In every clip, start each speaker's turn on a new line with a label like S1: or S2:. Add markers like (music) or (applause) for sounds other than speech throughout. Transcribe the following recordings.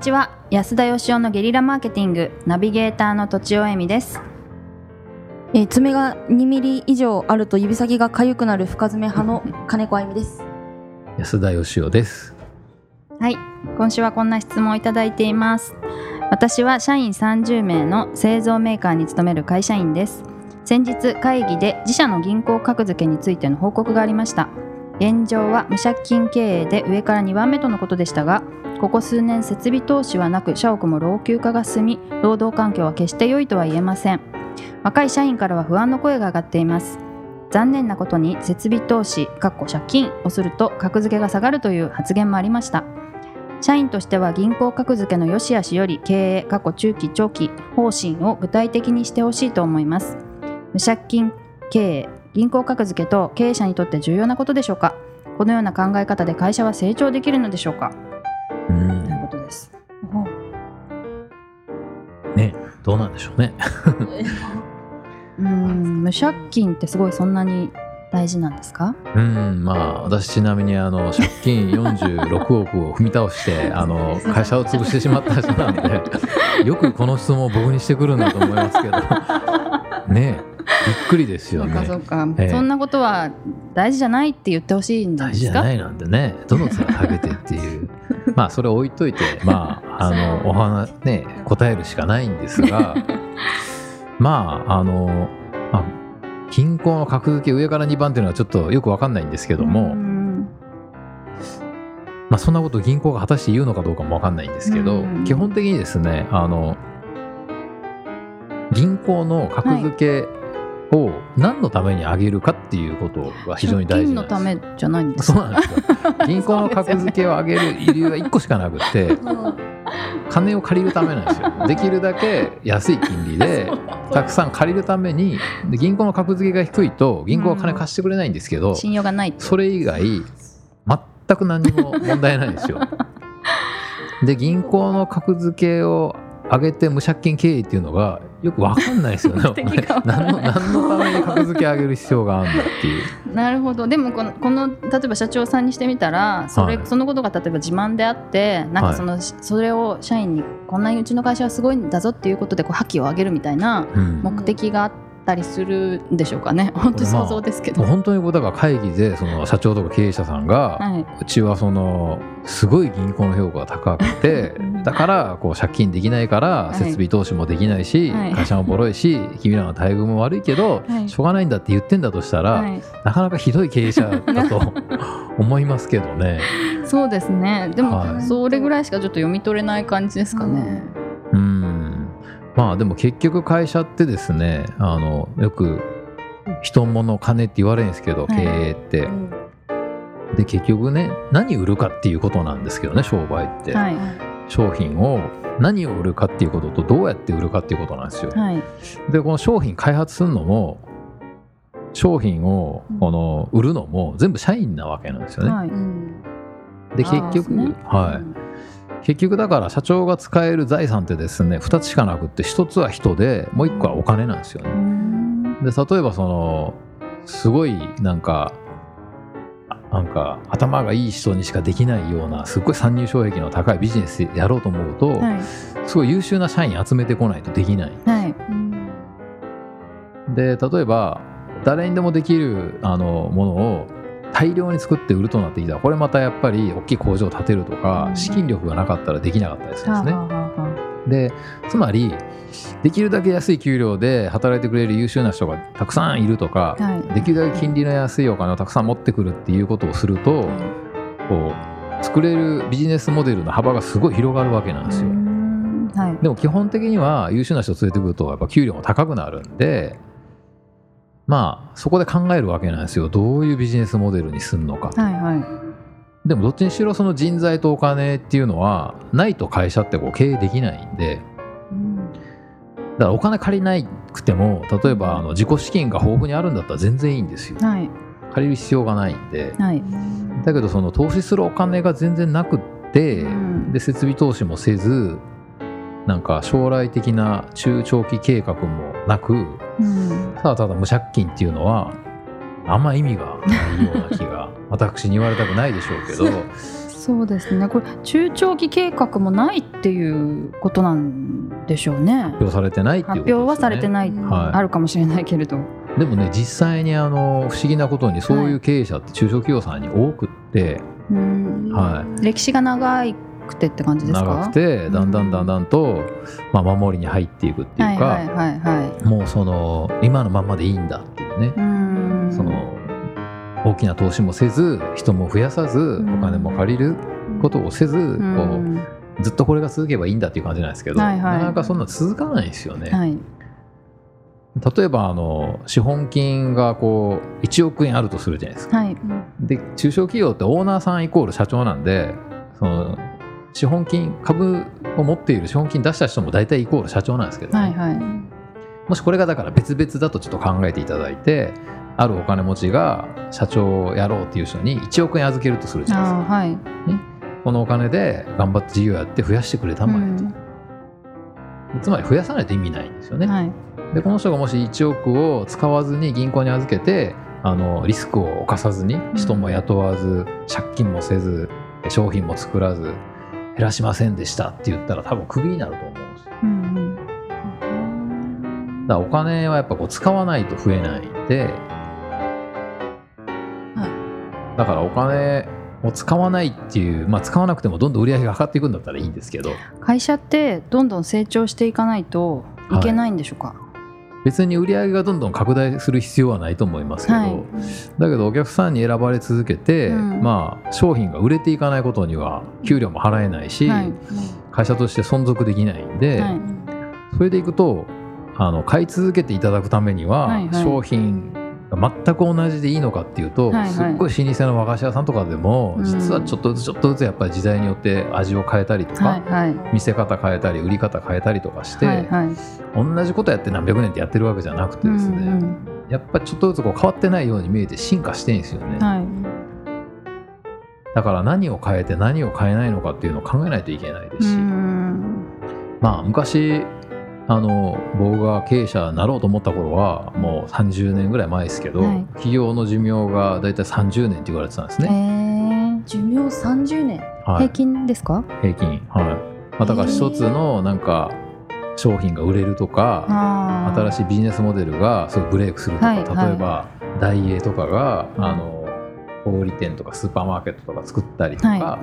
S1: ちは。安田義雄のゲリラマーケティングナビゲーターの土地尾恵美です。
S2: えー爪が2ミリ以上あると指先が痒くなる深爪派の金子あゆみです。
S3: 安田義雄です。
S1: はい。今週はこんな質問をいただいています。私は社員30名の製造メーカーに勤める会社員です。先日会議で自社の銀行格付けについての報告がありました。現状は無借金経営で上から2番目とのことでしたがここ数年設備投資はなく社屋も老朽化が進み労働環境は決して良いとは言えません。若い社員からは不安の声が上がっています。残念なことに設備投資かっこ借金をすると格付けが下がるという発言もありました。社員としては銀行格付けの良し悪しより経営過去中期長期方針を具体的にしてほしいと思います。無借金経営銀行格付けと経営者にとって重要なことでしょうか。このような考え方で会社は成長できるのでしょうか。
S3: う
S1: というんことです。
S3: ね、どうなんでしょうね。
S1: うん。(laughs) 無借金ってすごいそんなに大事なんですか？
S3: うん、まあ私ちなみにあの借金46億を踏み倒して (laughs) あの会社を潰してしまった人なんで、(laughs) よくこの質問を僕にしてくるんだと思いますけど、ね、びっくりですよね。
S1: そうか、
S3: ええ。
S1: そんなことは大事じゃないって言ってほしいんで
S3: 大事
S1: すか
S3: じゃないなんてね、どの面下げてっていう。(laughs) まあそれ置いといて、(laughs) まああのお話ね答えるしかないんですが、(laughs) まああの、まあ、銀行の格付け上から2番っていうのはちょっとよくわかんないんですけども、
S1: うん。
S3: まあ、そんなこと銀行が果たして言うのかどうかもわかんないんですけど、
S1: うん。
S3: 基本的にですねあの銀行の格付けを何のために上げるかっていうことが非常に大事なんです。
S1: のためじゃないんですか？
S3: そうなんですよ。(laughs) 銀行の格付けを上げる理由は1個しかなくって金を借りるためなんですよ。できるだけ安い金利で (laughs) たくさん借りるためにで銀行の格付けが低いと銀行は金貸してくれないんですけど、
S1: 信用がない
S3: それ以外全く何にも問題ないんですよ。(laughs) で銀行の格付けを上げて無借金経営っていうのがよく分かんないですよね。(laughs) 何の何のために格付け上げる必要があるんだっていう。
S1: なるほど。でもこのこの例えば社長さんにしてみたらそれ、
S3: はい。
S1: そのことが例えば自慢であってなんかその、それを社員にこんなにうちの会社はすごいんだぞっていうことでこう覇気を上げるみたいな
S3: うん。
S1: 目的があったりするんでしょうかね。本当に想像ですけど、
S3: もう本当にこうだから会議でその社長とか経営者さんが、
S1: はい、
S3: うちはそのすごい銀行の評価が高くて
S1: うん。
S3: だからこう借金できないから
S1: い。
S3: 設備投資もできないし、
S1: はい。
S3: 会社もボロいし君らの待遇も悪いけど、
S1: はい。
S3: しょうがないんだって言ってんだとしたら、
S1: はい、
S3: なかなかひどい経営者だと (laughs) 思いますけどね。
S1: そうですね。でも、
S3: はい。
S1: それぐらいしかちょっと読み取れない感じですかね、
S3: うんまあでも結局会社ってですねあのよく人物金って言われるんですけど、
S1: はい。
S3: 経営って。で結局ね何売るかっていうことなんですけどね商売って。
S1: はい。
S3: 商品を何を売るかっていうこととどうやって売るかっていうことなんですよ。
S1: はい。
S3: でこの商品開発するのも商品をこの売るのも全部社員なわけなんですよね。
S1: はい。
S3: で結局、
S1: ね
S3: はい、結局だから社長が使える財産ってですね2つしかなくって1つは人でもう1個はお金なんですよ
S1: う
S3: ね。
S1: ん
S3: で例えばそのすごいなんかあなんか頭がいい人にしかできないようなすごい参入障壁の高いビジネスやろうと思うと、
S1: はい
S3: すごい優秀な社員集めてこないとできない。
S1: はい
S3: で例えば誰にでもできるあのものを大量に作って売るとなってきた。らこれまたやっぱり大きい工場を建てるとか、
S1: うん。
S3: 資金力がなかったらできなかったりするんですね。でつまりできるだけ安い給料で働いてくれる優秀な人がたくさんいるとか、
S1: はい。
S3: できるだけ金利の安いお金をたくさん持ってくるっていうことをすると、こう作れるビジネスモデルの幅がすごい広がるわけなんですよ。
S1: うんはい
S3: でも基本的には優秀な人を連れてくるとやっぱ給料も高くなるんでまあそこで考えるわけなんですよ。どういうビジネスモデルにするのか。
S1: はいはい。
S3: でもどっちにしろその人材とお金っていうのはないと会社ってこう経営できないんで。だからお金借りなくても例えばあの自己資金が豊富にあるんだったら全然いいんですよ。
S1: はい。
S3: 借りる必要がないんで。
S1: はい。
S3: だけどその投資するお金が全然なくって、
S1: うん。
S3: で設備投資もせずなんか将来的な中長期計画もなく
S1: うん。
S3: ただただ無借金っていうのはあんま意味がないような気が (laughs) 私に言われたくないでしょうけど。
S1: そうですね。これ中長期計画もないっていうことなんでしょうね。
S3: 発表されてないっていうことね。
S1: 発表はされてない、
S3: はい。
S1: あるかもしれないけれど。
S3: でもね実際にあの不思議なことにそういう経営者って中小企業さんに多くって、
S1: うん。
S3: はい、
S1: 歴史が長くてって感じですか？
S3: 長くてだんだんだんだんと、まあ、守りに入っていくっていうか、
S1: はいはいはいはい。
S3: もうその今のまんまでいいんだっていうね、
S1: うん。
S3: その大きな投資もせず人も増やさず
S1: ん。
S3: お金も借りることをせず、
S1: うん。
S3: こうずっとこれが続けばいいんだっていう感じなんですけど、
S1: はいはい。
S3: なかなかそんな続かないですよね。
S1: はい。
S3: 例えばあの資本金がこう1億円あるとするじゃないですか。
S1: はい。
S3: で中小企業ってオーナーさんイコール社長なんでその資本金株を持っている資本金出した人も大体イコール社長なんですけど、
S1: はいはい。
S3: もしこれがだから別々だとちょっと考えていただいてあるお金持ちが社長をやろうっていう人に1億円預けるとするじゃないですか。
S1: はい。
S3: このお金で頑張って事業やって増やしてくれたまえと、つまり増やさないと意味ないんですよね、
S1: うんはい。
S3: でこの人がもし1億を使わずに銀行に預けてあのリスクを冒さずに人も雇わず、借金もせず商品も作らず減らしませんでしたって言ったら多分クビになると思うんですよ。
S1: うん
S3: だからお金はやっぱこう使わないと増えないんで、だからお金を使わないっていう、まあ、使わなくてもどんどん売り上げが上がっていくんだったらいいんですけど。
S1: うん会社ってどんどん成長していかないといけないんでしょうか？
S3: 別に売り上げがどんどん拡大する必要はないと思いますけど、
S1: はい。
S3: だけどお客さんに選ばれ続けて、
S1: うん。
S3: まあ、商品が売れていかないことには給料も払えないし、
S1: はい。
S3: 会社として存続できないんで、
S1: はい。
S3: それでいくとあの買い続けていただくためには、
S1: はいはい。
S3: 商品が全く同じでいいのかっていうと、
S1: はいはい。
S3: すっごい老舗の和菓子屋さんとかでも、
S1: うん。
S3: 実はちょっとずつちょっとずつやっぱり時代によって味を変えたりとか、
S1: はいはい。
S3: 見せ方変えたり売り方変えたりとかして、
S1: はいはい。
S3: 同じことやって何百年ってやってるわけじゃなくてですね、
S1: うん
S3: やっぱちょっとずつこう変わってないように見えて進化してんですよね、
S1: うんはい。
S3: だから何を変えて何を変えないのかっていうのを考えないといけないですし、
S1: うん。
S3: まあ昔あの僕が経営者になろうと思った頃はもう30年ぐらい前ですけど、
S1: はい。
S3: 企業の寿命がだいたい30年って言われてたんです
S1: え
S3: ね、
S1: ー。
S2: 寿命30年？
S3: はい、
S1: 平均ですか？
S3: 平均。はい、まあ、だから一つのなんか商品が売れるとか、
S1: あー。
S3: 新しいビジネスモデルがすごいブレイクするとか、
S1: はいはい。
S3: 例えばダイエーとかが、あの小売店とかスーパーマーケットとか作ったりとか、
S1: は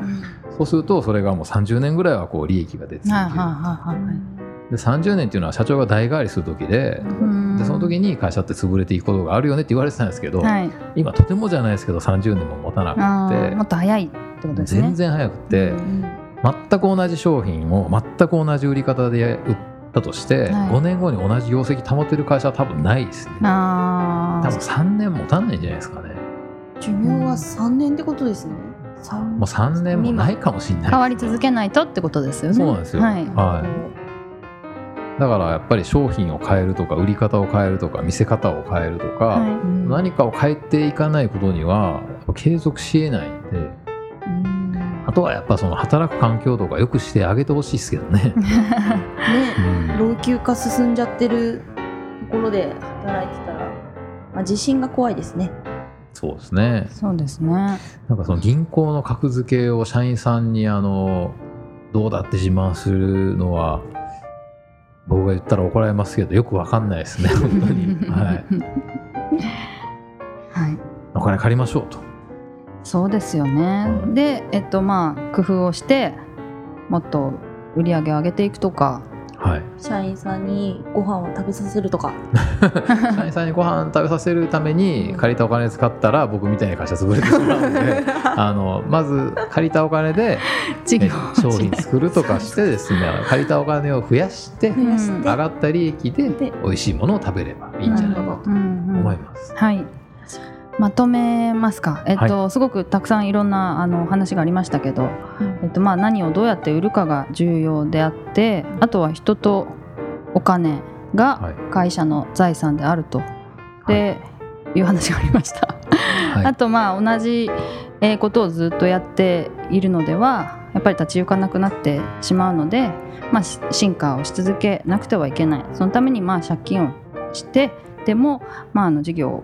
S3: そうするとそれがもう30年ぐらいはこう利益が出続ける、
S1: はいはいはいはい
S3: で30年っていうのは社長が代替わりする時で,、
S1: うん
S3: でその時に会社って潰れていくことがあるよねって言われてたんですけど、
S1: はい
S3: 今とてもじゃないですけど30年も持たな
S1: あ
S3: くて
S1: ーもっと早いってことですね
S3: 全然早くて、
S1: うん
S3: 全く同じ商品を全く同じ売り方で売ったとして、
S1: はい
S3: 5年後に同じ業績保てる会社は多分ないですね。
S1: あ
S3: 多分3年もたんないんじゃないですかね。
S2: 寿命は3年ってことですね
S3: もう3年もないかもしれない。
S1: 変わり続けないとってことですよね
S3: そうなんですよ。
S1: はい
S3: はい。だからやっぱり商品を変えるとか売り方を変えるとか見せ方を変えるとか、
S1: はい。
S3: 何かを変えていかないことには継続しえないんで。
S1: うん。
S3: あとはやっぱその働く環境とかよくしてあげてほしいですけどね。(laughs)
S2: ね
S3: うん。
S2: 老朽化進んじゃってるところで働いてたら、まあ、地震が怖いですね。
S3: そうですね。
S1: そうですね。
S3: なんかその銀行の格付けを社員さんにあのどうだって自慢するのは僕が言ったら怒られますけどよくわかんないですね。(laughs) 本当に、はい、(laughs)
S1: はい。
S3: お金借りましょうと。
S1: そうですよね。
S3: はい
S1: でえっとまあ工夫をしてもっと売り上げを上げていくとか
S3: はい。
S2: 社員さんにご飯を食べさせるとか。
S3: 社員さんにご飯食べさせるために借りたお金使ったら僕みたいな会社潰れてしまうので (laughs) あのまず借りたお金で商品作るとかしてですね借りたお金を増やして上がった利益で
S2: で
S3: 美味しいものを食べればいいんじゃないかと思います。
S1: はいまとめますか、えっとすごくたくさんいろんなあの話がありましたけど、えっとまあ、何をどうやって売るかが重要であってあとは人とお金が
S3: はい。
S1: 会社の財産であると、でい。う話がありました。
S3: はい。(laughs)
S1: あとまあ同じえーことをずっとやっているのではやっぱり立ち行かなくなってしまうので、まあ、し進化をし続けなくてはいけない。そのためにまあ借金をしてでも、まあ、あの事業を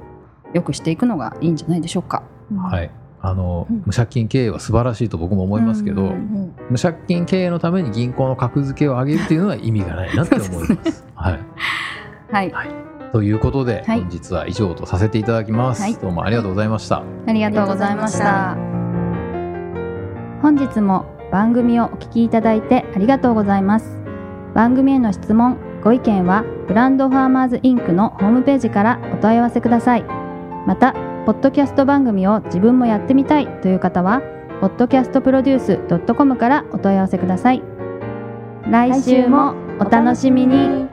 S1: 良くしていくのがいいんじゃないでしょうか。
S3: はい、あの、
S2: うん。
S3: 無借金経営は素晴らしいと僕も思いますけど、
S1: うん
S2: うん
S3: 無借金経営のために銀行の格付けを上げるっていうのは意味がないなって思います。(laughs) はい、
S1: はい。
S3: ということで、
S1: はい。
S3: 本日は以上とさせていただきます。
S1: はい。
S3: どうもありがとうございました。
S1: ありがとうございました。本日も番組をお聞きいただいてありがとうございます。番組への質問ご意見はブランドファーマーズインクのホームページからお問い合わせくださいまたポッドキャスト番組を自分もやってみたいという方は podcastproduce.com からお問い合わせください。来週もお楽しみに。